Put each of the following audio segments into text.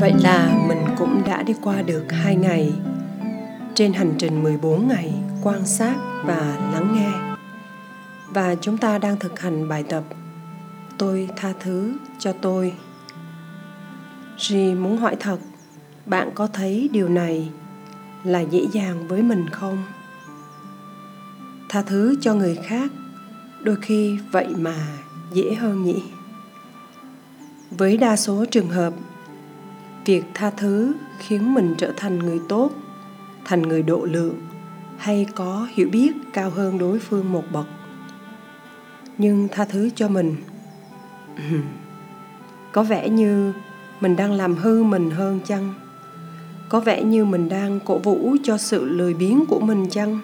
Vậy là mình cũng đã đi qua được hai ngày trên hành trình 14 ngày quan sát và lắng nghe. Và chúng ta đang thực hành bài tập Tôi tha thứ cho tôi. Ri muốn hỏi thật, bạn có thấy điều này là dễ dàng với mình không? Tha thứ cho người khác đôi khi vậy mà dễ hơn nhỉ? Với đa số trường hợp việc tha thứ khiến mình trở thành người tốt, thành người độ lượng, hay có hiểu biết cao hơn đối phương một bậc. Nhưng tha thứ cho mình có vẻ như mình đang làm hư mình hơn chăng? Có vẻ như mình đang cổ vũ cho sự lười biếng của mình chăng?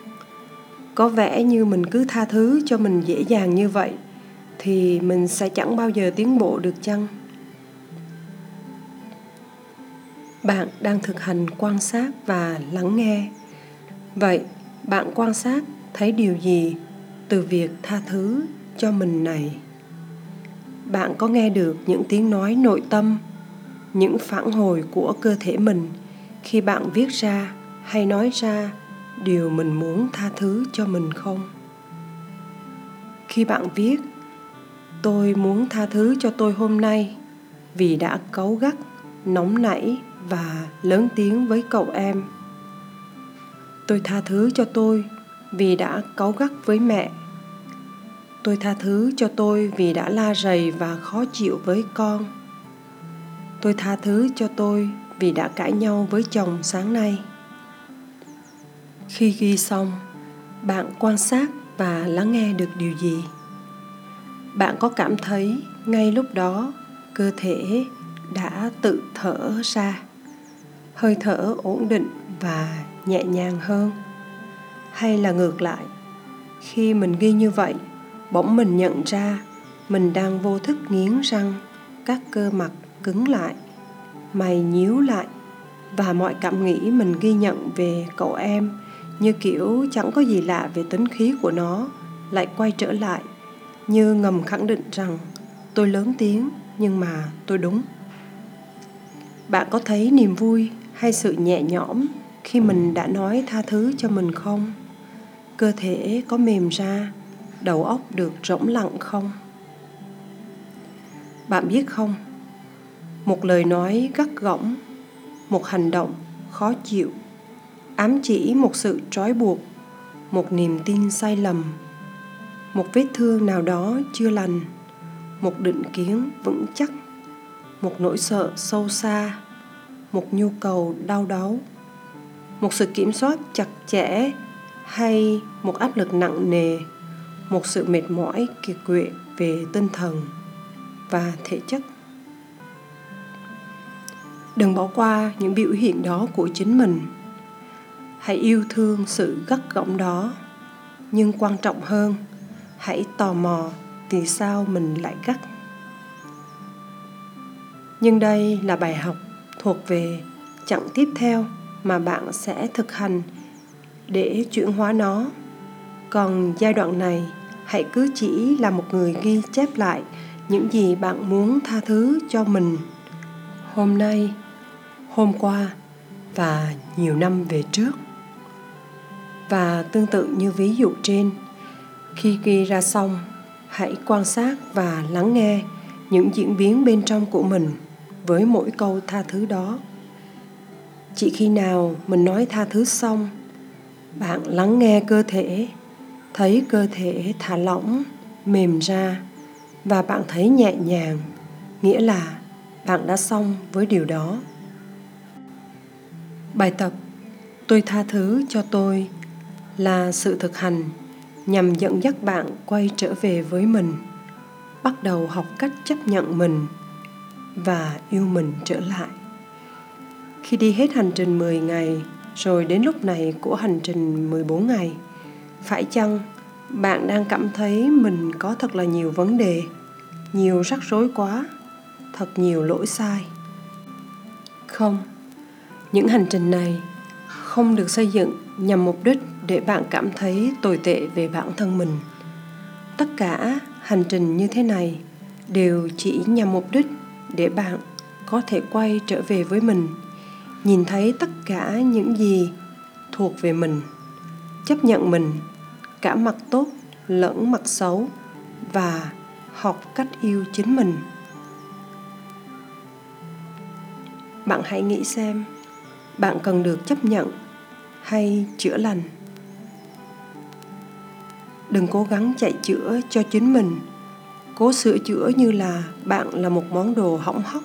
Có vẻ như mình cứ tha thứ cho mình dễ dàng như vậy thì mình sẽ chẳng bao giờ tiến bộ được chăng? Bạn đang thực hành quan sát và lắng nghe. Vậy, bạn quan sát thấy điều gì từ việc tha thứ cho mình này? Bạn có nghe được những tiếng nói nội tâm, những phản hồi của cơ thể mình khi bạn viết ra hay nói ra điều mình muốn tha thứ cho mình không? Khi bạn viết, tôi muốn tha thứ cho tôi hôm nay vì đã cấu gắt, nóng nảy và lớn tiếng với cậu em. Tôi tha thứ cho tôi vì đã cáu gắt với mẹ. Tôi tha thứ cho tôi vì đã la rầy và khó chịu với con. Tôi tha thứ cho tôi vì đã cãi nhau với chồng sáng nay. Khi ghi xong, bạn quan sát và lắng nghe được điều gì? Bạn có cảm thấy ngay lúc đó cơ thể đã tự thở ra? Hơi thở ổn định và nhẹ nhàng hơn. Hay là ngược lại, khi mình ghi như vậy, bỗng mình nhận ra mình đang vô thức nghiến răng, các cơ mặt cứng lại, mày nhíu lại và mọi cảm nghĩ mình ghi nhận về cậu em như kiểu chẳng có gì lạ về tính khí của nó lại quay trở lại như ngầm khẳng định rằng tôi lớn tiếng nhưng mà tôi đúng. Bạn có thấy niềm vui hay sự nhẹ nhõm khi mình đã nói tha thứ cho mình không? Cơ thể có mềm ra, đầu óc được rỗng lặng không? Bạn biết không, một lời nói gắt gỏng, một hành động khó chịu, ám chỉ một sự trói buộc, một niềm tin sai lầm, một vết thương nào đó chưa lành, một định kiến vững chắc, một nỗi sợ sâu xa một nhu cầu đau đớn một sự kiểm soát chặt chẽ hay một áp lực nặng nề, một sự mệt mỏi kiệt quệ về tinh thần và thể chất. Đừng bỏ qua những biểu hiện đó của chính mình. Hãy yêu thương sự gắt gỏng đó, nhưng quan trọng hơn, hãy tò mò vì sao mình lại gắt. Nhưng đây là bài học thuộc về chặng tiếp theo mà bạn sẽ thực hành để chuyển hóa nó. Còn giai đoạn này, hãy cứ chỉ là một người ghi chép lại những gì bạn muốn tha thứ cho mình. Hôm nay, hôm qua và nhiều năm về trước. Và tương tự như ví dụ trên, khi ghi ra xong, hãy quan sát và lắng nghe những diễn biến bên trong của mình với mỗi câu tha thứ đó. Chỉ khi nào mình nói tha thứ xong, bạn lắng nghe cơ thể, thấy cơ thể thả lỏng, mềm ra và bạn thấy nhẹ nhàng, nghĩa là bạn đã xong với điều đó. Bài tập tôi tha thứ cho tôi là sự thực hành nhằm dẫn dắt bạn quay trở về với mình, bắt đầu học cách chấp nhận mình và yêu mình trở lại. Khi đi hết hành trình 10 ngày, rồi đến lúc này của hành trình 14 ngày, phải chăng bạn đang cảm thấy mình có thật là nhiều vấn đề, nhiều rắc rối quá, thật nhiều lỗi sai? Không, những hành trình này không được xây dựng nhằm mục đích để bạn cảm thấy tồi tệ về bản thân mình. Tất cả hành trình như thế này đều chỉ nhằm mục đích để bạn có thể quay trở về với mình, nhìn thấy tất cả những gì thuộc về mình, chấp nhận mình, cả mặt tốt lẫn mặt xấu và học cách yêu chính mình. Bạn hãy nghĩ xem, bạn cần được chấp nhận hay chữa lành? Đừng cố gắng chạy chữa cho chính mình cố sửa chữa như là bạn là một món đồ hỏng hóc.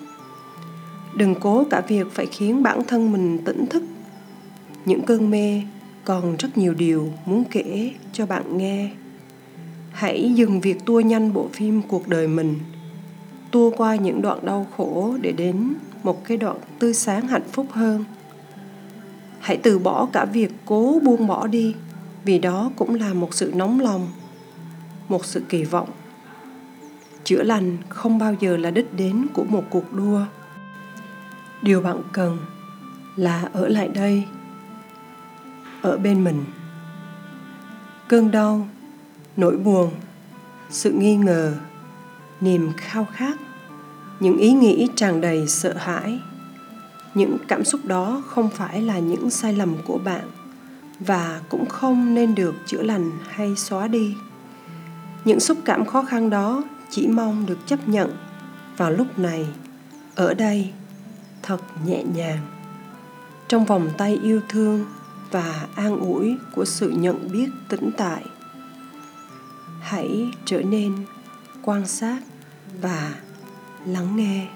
Đừng cố cả việc phải khiến bản thân mình tỉnh thức. Những cơn mê còn rất nhiều điều muốn kể cho bạn nghe. Hãy dừng việc tua nhanh bộ phim cuộc đời mình. Tua qua những đoạn đau khổ để đến một cái đoạn tươi sáng hạnh phúc hơn. Hãy từ bỏ cả việc cố buông bỏ đi, vì đó cũng là một sự nóng lòng, một sự kỳ vọng chữa lành không bao giờ là đích đến của một cuộc đua. Điều bạn cần là ở lại đây, ở bên mình. Cơn đau, nỗi buồn, sự nghi ngờ, niềm khao khát, những ý nghĩ tràn đầy sợ hãi, những cảm xúc đó không phải là những sai lầm của bạn và cũng không nên được chữa lành hay xóa đi. Những xúc cảm khó khăn đó chỉ mong được chấp nhận. Vào lúc này, ở đây, thật nhẹ nhàng. Trong vòng tay yêu thương và an ủi của sự nhận biết tĩnh tại, hãy trở nên quan sát và lắng nghe.